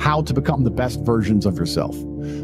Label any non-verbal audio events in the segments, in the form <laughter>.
how to become the best versions of yourself.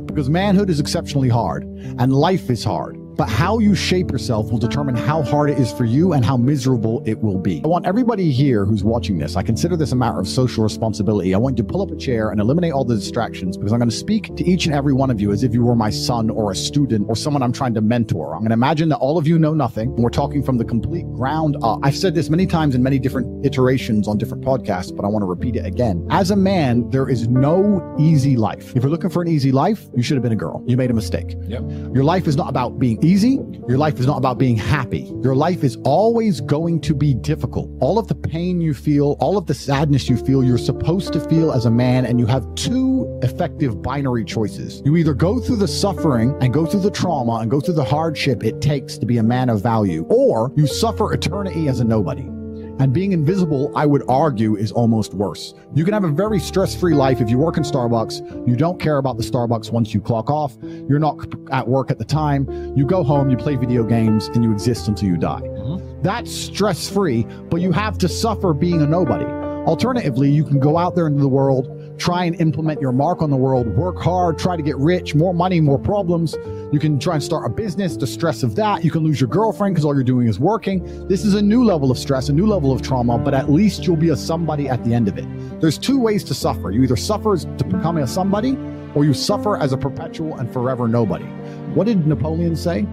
Because manhood is exceptionally hard and life is hard. But how you shape yourself will determine how hard it is for you and how miserable it will be. I want everybody here who's watching this, I consider this a matter of social responsibility. I want you to pull up a chair and eliminate all the distractions because I'm going to speak to each and every one of you as if you were my son or a student or someone I'm trying to mentor. I'm going to imagine that all of you know nothing. And we're talking from the complete ground up. I've said this many times in many different iterations on different podcasts, but I want to repeat it again. As a man, there is no easy life. If you're looking for an easy life, you should have been a girl. You made a mistake. Yep. Your life is not about being easy. Your life is not about being happy. Your life is always going to be difficult. All of the pain you feel, all of the sadness you feel, you're supposed to feel as a man, and you have two effective binary choices. You either go through the suffering and go through the trauma and go through the hardship it takes to be a man of value, or you suffer eternity as a nobody. And being invisible, I would argue, is almost worse. You can have a very stress free life if you work in Starbucks. You don't care about the Starbucks once you clock off. You're not at work at the time. You go home, you play video games, and you exist until you die. Mm-hmm. That's stress free, but you have to suffer being a nobody. Alternatively, you can go out there into the world, try and implement your mark on the world, work hard, try to get rich, more money, more problems. You can try and start a business, the stress of that. You can lose your girlfriend because all you're doing is working. This is a new level of stress, a new level of trauma, but at least you'll be a somebody at the end of it. There's two ways to suffer. You either suffer as to becoming a somebody or you suffer as a perpetual and forever nobody. What did Napoleon say?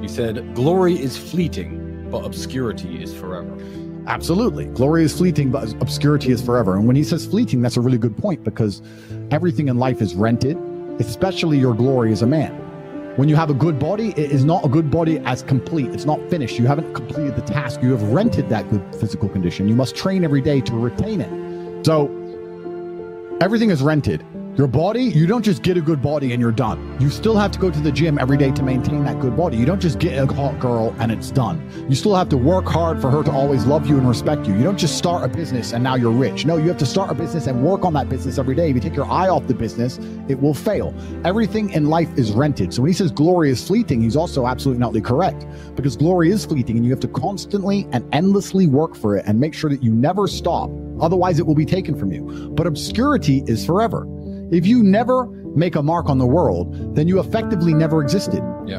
He said, Glory is fleeting, but obscurity is forever. Absolutely. Glory is fleeting, but obscurity is forever. And when he says fleeting, that's a really good point because everything in life is rented, especially your glory as a man. When you have a good body, it is not a good body as complete. It's not finished. You haven't completed the task. You have rented that good physical condition. You must train every day to retain it. So everything is rented. Your body, you don't just get a good body and you're done. You still have to go to the gym every day to maintain that good body. You don't just get a hot girl and it's done. You still have to work hard for her to always love you and respect you. You don't just start a business and now you're rich. No, you have to start a business and work on that business every day. If you take your eye off the business, it will fail. Everything in life is rented. So when he says glory is fleeting, he's also absolutely not correct because glory is fleeting and you have to constantly and endlessly work for it and make sure that you never stop. Otherwise, it will be taken from you. But obscurity is forever. If you never make a mark on the world, then you effectively never existed. Yeah.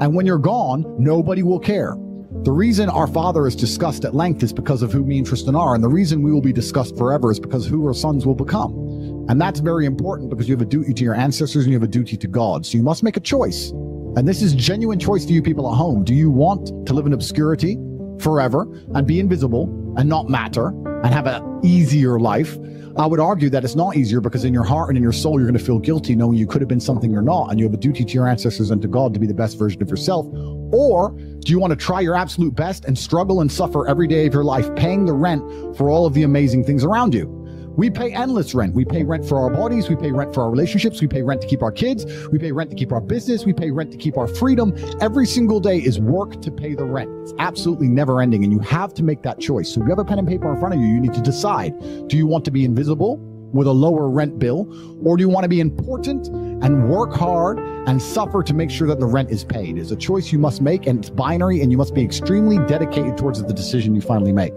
And when you're gone, nobody will care. The reason our father is discussed at length is because of who me and Tristan are. And the reason we will be discussed forever is because who our sons will become. And that's very important because you have a duty to your ancestors and you have a duty to God. So you must make a choice. And this is genuine choice to you people at home. Do you want to live in obscurity forever and be invisible and not matter and have an easier life? I would argue that it's not easier because in your heart and in your soul, you're going to feel guilty knowing you could have been something you're not. And you have a duty to your ancestors and to God to be the best version of yourself. Or do you want to try your absolute best and struggle and suffer every day of your life, paying the rent for all of the amazing things around you? We pay endless rent. We pay rent for our bodies. We pay rent for our relationships. We pay rent to keep our kids. We pay rent to keep our business. We pay rent to keep our freedom. Every single day is work to pay the rent. It's absolutely never ending. And you have to make that choice. So if you have a pen and paper in front of you, you need to decide do you want to be invisible with a lower rent bill, or do you want to be important and work hard and suffer to make sure that the rent is paid? It's a choice you must make, and it's binary, and you must be extremely dedicated towards the decision you finally make.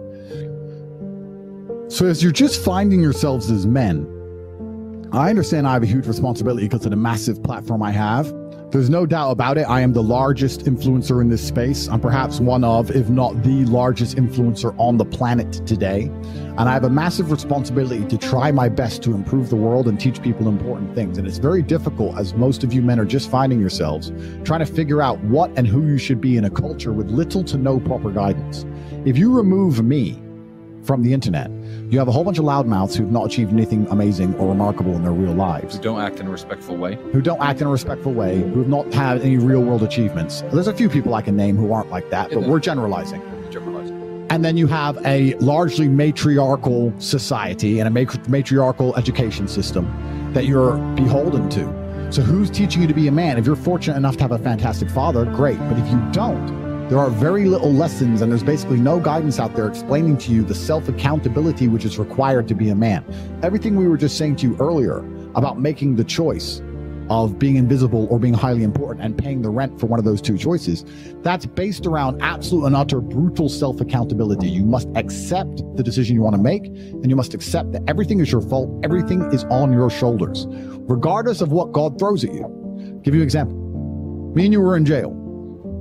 So, as you're just finding yourselves as men, I understand I have a huge responsibility because of the massive platform I have. There's no doubt about it. I am the largest influencer in this space. I'm perhaps one of, if not the largest influencer on the planet today. And I have a massive responsibility to try my best to improve the world and teach people important things. And it's very difficult, as most of you men are just finding yourselves, trying to figure out what and who you should be in a culture with little to no proper guidance. If you remove me from the internet, you have a whole bunch of loudmouths who've not achieved anything amazing or remarkable in their real lives Who don't act in a respectful way. who don't act in a respectful way, who have not had any real world achievements. There's a few people I can name who aren't like that, but we're generalizing. Generalizing. And then you have a largely matriarchal society and a matriarchal education system that you're beholden to. So, who's teaching you to be a man? If you're fortunate enough to have a fantastic father, great. But if you don't, there are very little lessons, and there's basically no guidance out there explaining to you the self accountability which is required to be a man. Everything we were just saying to you earlier about making the choice of being invisible or being highly important and paying the rent for one of those two choices. That's based around absolute and utter brutal self accountability. You must accept the decision you want to make, and you must accept that everything is your fault, everything is on your shoulders, regardless of what God throws at you. I'll give you an example. Me and you were in jail.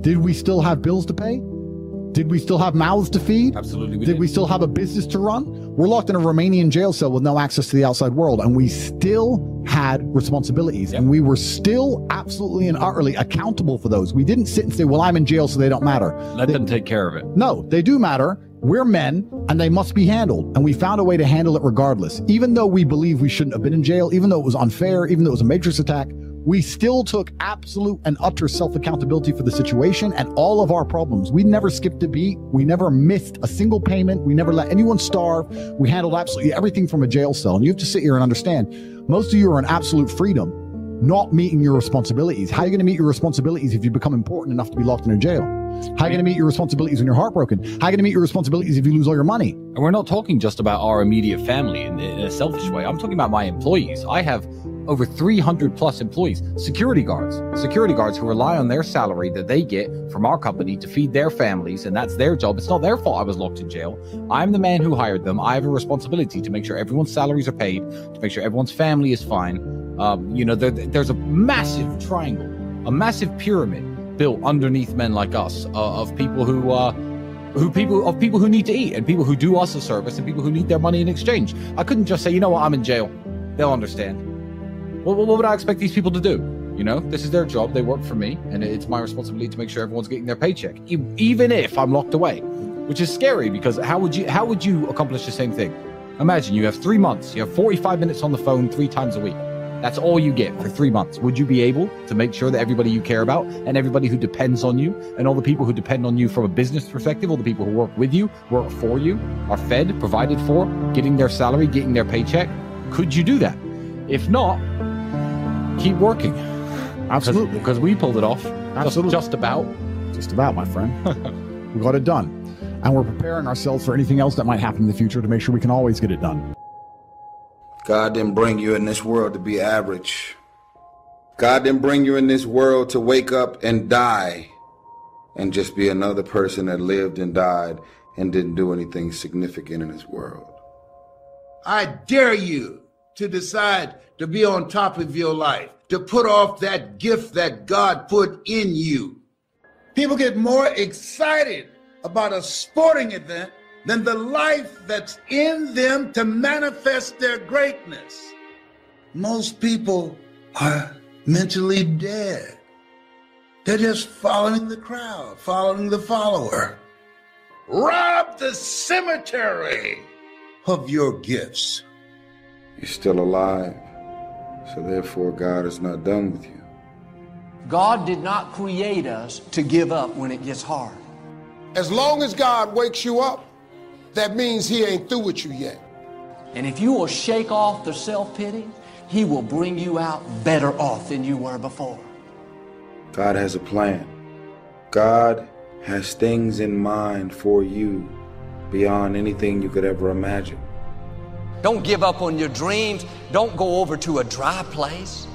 Did we still have bills to pay? Did we still have mouths to feed? Absolutely. We did, did. we still have a business to run? We're locked in a Romanian jail cell with no access to the outside world, and we still had responsibilities, Yep. and we were still absolutely and utterly accountable for those. We didn't sit and say, "Well, I'm in jail, so they don't matter." Let They- them take care of it. no, they do matter. We're men and they must be handled. And we found a way to handle it regardless. Even though we believe we shouldn't have been in jail, even though it was unfair, even though it was a matrix attack, we still took absolute and utter self accountability for the situation and all of our problems. We never skipped a beat. We never missed a single payment. We never let anyone starve. We handled absolutely everything from a jail cell. And you have to sit here and understand most of you are in absolute freedom, not meeting your responsibilities. How are you going to meet your responsibilities if you become important enough to be locked in a jail? How are you going to meet your responsibilities when you're heartbroken? How are you going to meet your responsibilities if you lose all your money? And we're not talking just about our immediate family in, in a selfish way. I'm talking about my employees. I have over 300 plus employees, security guards, security guards who rely on their salary that they get from our company to feed their families, and that's their job. It's not their fault I was locked in jail. I'm the man who hired them. I have a responsibility to make sure everyone's salaries are paid, to make sure everyone's family is fine. Um, you know, there, there's a massive triangle, a massive pyramid built underneath men like us uh, of people who. Uh, who people of people who need to eat and people who do us a service and people who need their money in exchange. I couldn't just say, you know what, I'm in jail. They'll understand. What, what would I expect these people to do? You know, this is their job. They work for me, and it's my responsibility to make sure everyone's getting their paycheck, even if I'm locked away, which is scary because how would you how would you accomplish the same thing? Imagine you have three months, you have 45 minutes on the phone three times a week. That's all you get for three months. Would you be able to make sure that everybody you care about and everybody who depends on you and all the people who depend on you from a business perspective, all the people who work with you, work for you, are fed, provided for, getting their salary, getting their paycheck? Could you do that? If not, keep working. Absolutely. Because we pulled it off. Just- Absolutely. Just, about. Just about, my friend. <laughs> we got it done. And we're preparing ourselves for anything else that might happen in the future to make sure we can always get it done. God didn't bring you in this world to be average. God didn't bring you in this world to wake up and die and just be another person that lived and died and didn't do anything significant in this world. I dare you to decide to be on top of your life, to put off that gift that God put in you. People get more excited about a sporting event than the life that's in them to manifest their greatness. Most people are mentally dead. They're just following the crowd, following the follower. Rob the cemetery of your gifts. You're still alive, so therefore God is not done with you. God did not create us to give up when it gets hard. As long as God wakes you up, that means He ain't through with you yet. And if you will shake off the self pity, He will bring you out better off than you were before. God has a plan. God has things in mind for you beyond anything you could ever imagine. Don't give up on your dreams. Don't go over to a dry place.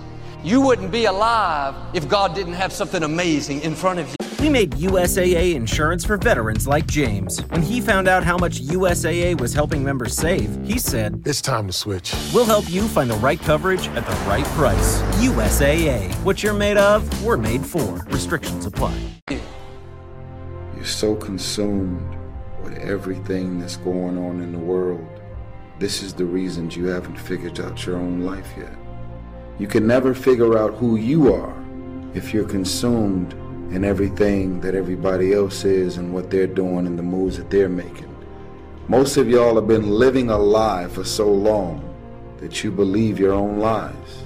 You wouldn't be alive if God didn't have something amazing in front of you. We made USAA insurance for veterans like James. When he found out how much USAA was helping members save, he said, It's time to switch. We'll help you find the right coverage at the right price. USAA. What you're made of, we're made for. Restrictions apply. You're so consumed with everything that's going on in the world. This is the reasons you haven't figured out your own life yet. You can never figure out who you are if you're consumed in everything that everybody else is and what they're doing and the moves that they're making. Most of y'all have been living a lie for so long that you believe your own lies.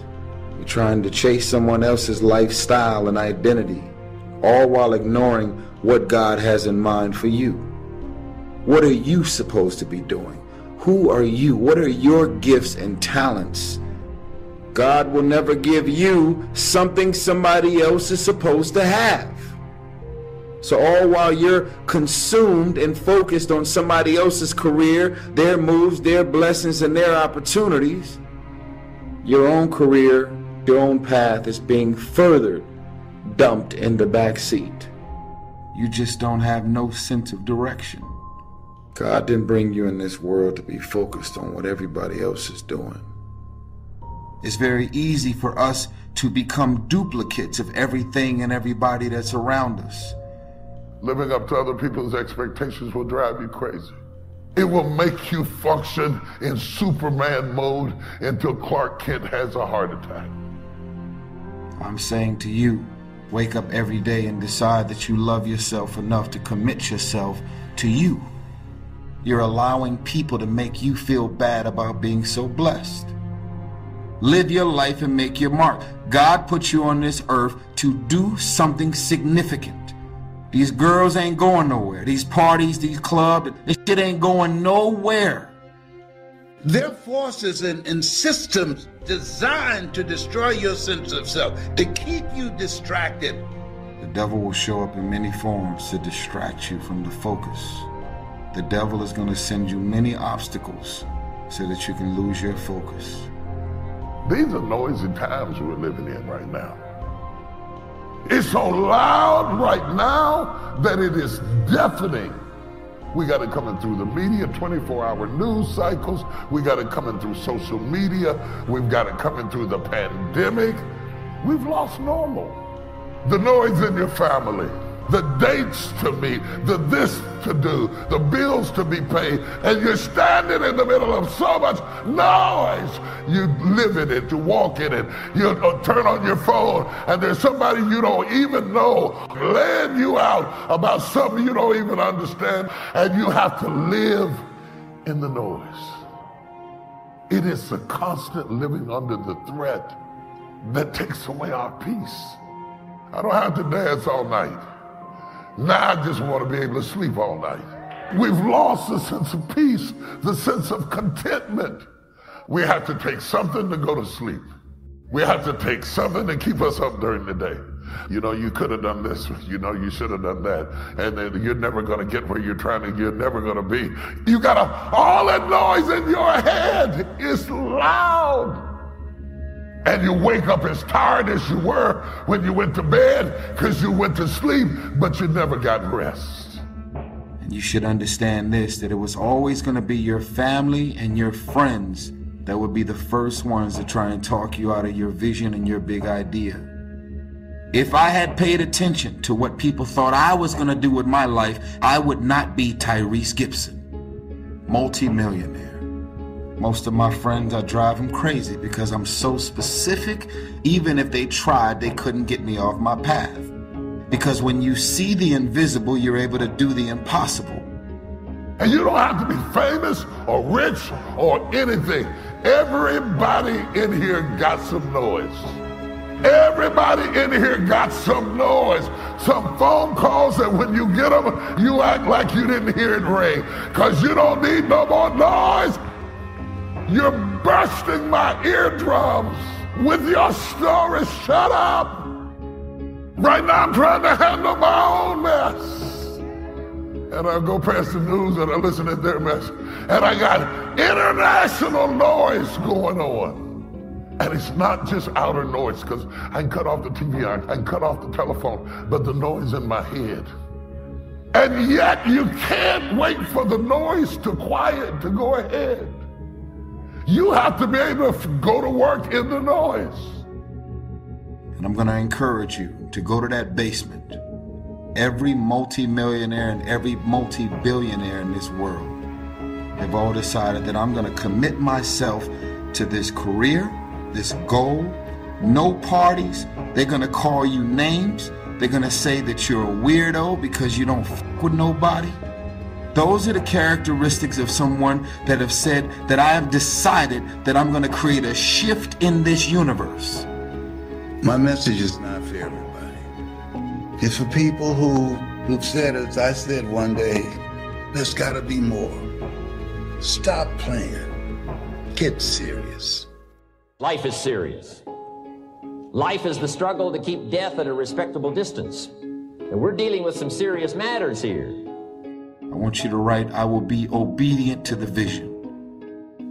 You're trying to chase someone else's lifestyle and identity, all while ignoring what God has in mind for you. What are you supposed to be doing? Who are you? What are your gifts and talents? God will never give you something somebody else is supposed to have. So, all while you're consumed and focused on somebody else's career, their moves, their blessings, and their opportunities, your own career Your own path is being further dumped in the back seat. You just don't have no sense of direction. God didn't bring you in this world to be focused on what everybody else is doing. It's very easy for us to become duplicates of everything and everybody that's around us. Living up to other people's expectations will drive you crazy. It will make you function in Superman mode until Clark Kent has a heart attack. I'm saying to you, wake up every day and decide that you love yourself enough to commit yourself to you. You're allowing people to make you feel bad about being so blessed. Live your life and make your mark. God put you on this earth to do something significant. These girls ain't going nowhere. These parties, these clubs, this shit ain't going nowhere. There are forces and, and systems designed to destroy your sense of self, to keep you distracted. The devil will show up in many forms to distract you from the focus. The devil is going to send you many obstacles so that you can lose your focus. These are noisy times we're living in right now. It's so loud right now that it is deafening. We got it coming through the media, 24 hour news cycles. We got it coming through social media. We've got it coming through the pandemic. We've lost normal. The noise in your family, the dates to meet, the this to do, the bills to be paid, and you're standing in the middle of so much noise. You live in it, you walk in it, you uh, turn on your phone, and there's somebody you don't even know laying you out about something you don't even understand, and you have to live in the noise. It is the constant living under the threat that takes away our peace. I don't have to dance all night. Now I just want to be able to sleep all night. We've lost the sense of peace, the sense of contentment. We have to take something to go to sleep. We have to take something to keep us up during the day. You know, you could have done this. You know, you should have done that. And then you're never going to get where you're trying to, you're never going to be. You got all that noise in your head is loud. And you wake up as tired as you were when you went to bed because you went to sleep, but you never got rest. And you should understand this that it was always going to be your family and your friends that would be the first ones to try and talk you out of your vision and your big idea. If I had paid attention to what people thought I was going to do with my life, I would not be Tyrese Gibson, multimillionaire. Most of my friends, I drive them crazy because I'm so specific. Even if they tried, they couldn't get me off my path. Because when you see the invisible, you're able to do the impossible. And you don't have to be famous or rich or anything. Everybody in here got some noise. Everybody in here got some noise. Some phone calls that when you get them, you act like you didn't hear it ring. Because you don't need no more noise. You're bursting my eardrums with your story. Shut up. Right now, I'm trying to handle my own mess. And I go past the news and I listen to their mess. And I got international noise going on. And it's not just outer noise, because I cut off the TV, I can cut off the telephone, but the noise in my head. And yet you can't wait for the noise to quiet, to go ahead. You have to be able to go to work in the noise. And I'm going to encourage you to go to that basement. Every multimillionaire and every multi billionaire in this world have all decided that I'm going to commit myself to this career, this goal. No parties. They're going to call you names. They're going to say that you're a weirdo because you don't f with nobody. Those are the characteristics of someone that have said that I have decided that I'm going to create a shift in this universe. My message is not for everybody. It's for people who, who've said, as I said one day, there's got to be more. Stop playing. Get serious. Life is serious. Life is the struggle to keep death at a respectable distance. And we're dealing with some serious matters here. I want you to write, I will be obedient to the vision.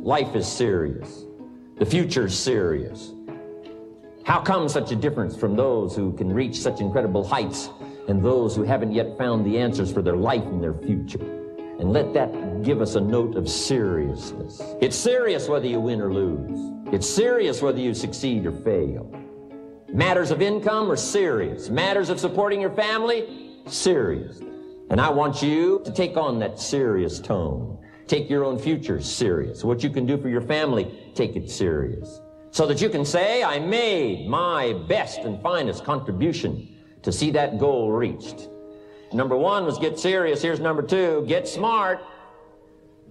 Life is serious. The future is serious. How come such a difference from those who can reach such incredible heights and those who haven't yet found the answers for their life and their future? And let that give us a note of seriousness. It's serious whether you win or lose. It's serious whether you succeed or fail. Matters of income are serious. Matters of supporting your family, serious. And I want you to take on that serious tone. Take your own future serious. What you can do for your family, take it serious. So that you can say, I made my best and finest contribution to see that goal reached. Number one was get serious. Here's number two, get smart.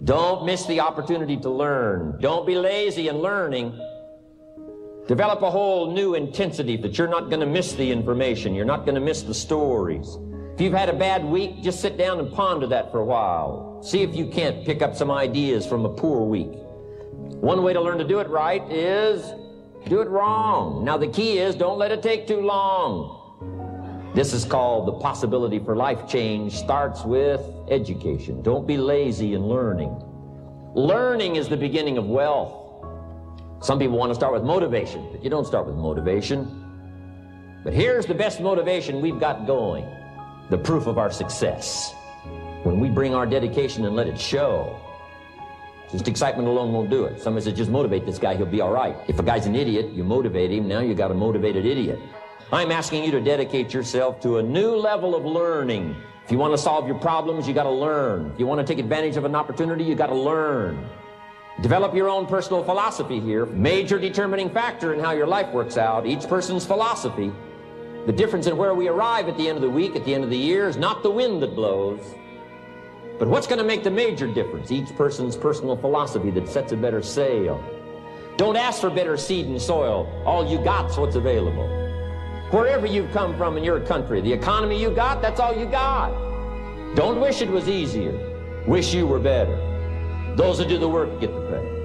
Don't miss the opportunity to learn. Don't be lazy in learning. Develop a whole new intensity that you're not going to miss the information. You're not going to miss the stories. If you've had a bad week, just sit down and ponder that for a while. See if you can't pick up some ideas from a poor week. One way to learn to do it right is do it wrong. Now, the key is don't let it take too long. This is called the possibility for life change starts with education. Don't be lazy in learning. Learning is the beginning of wealth. Some people want to start with motivation, but you don't start with motivation. But here's the best motivation we've got going the proof of our success. When we bring our dedication and let it show, just excitement alone won't do it. Somebody says, just motivate this guy, he'll be all right. If a guy's an idiot, you motivate him, now you got a motivated idiot. I'm asking you to dedicate yourself to a new level of learning. If you want to solve your problems, you got to learn. If you want to take advantage of an opportunity, you got to learn. Develop your own personal philosophy here. Major determining factor in how your life works out. Each person's philosophy the difference in where we arrive at the end of the week, at the end of the year, is not the wind that blows, but what's going to make the major difference? Each person's personal philosophy that sets a better sail. Don't ask for better seed and soil. All you got's what's available. Wherever you've come from in your country, the economy you got, that's all you got. Don't wish it was easier. Wish you were better. Those who do the work get the pay.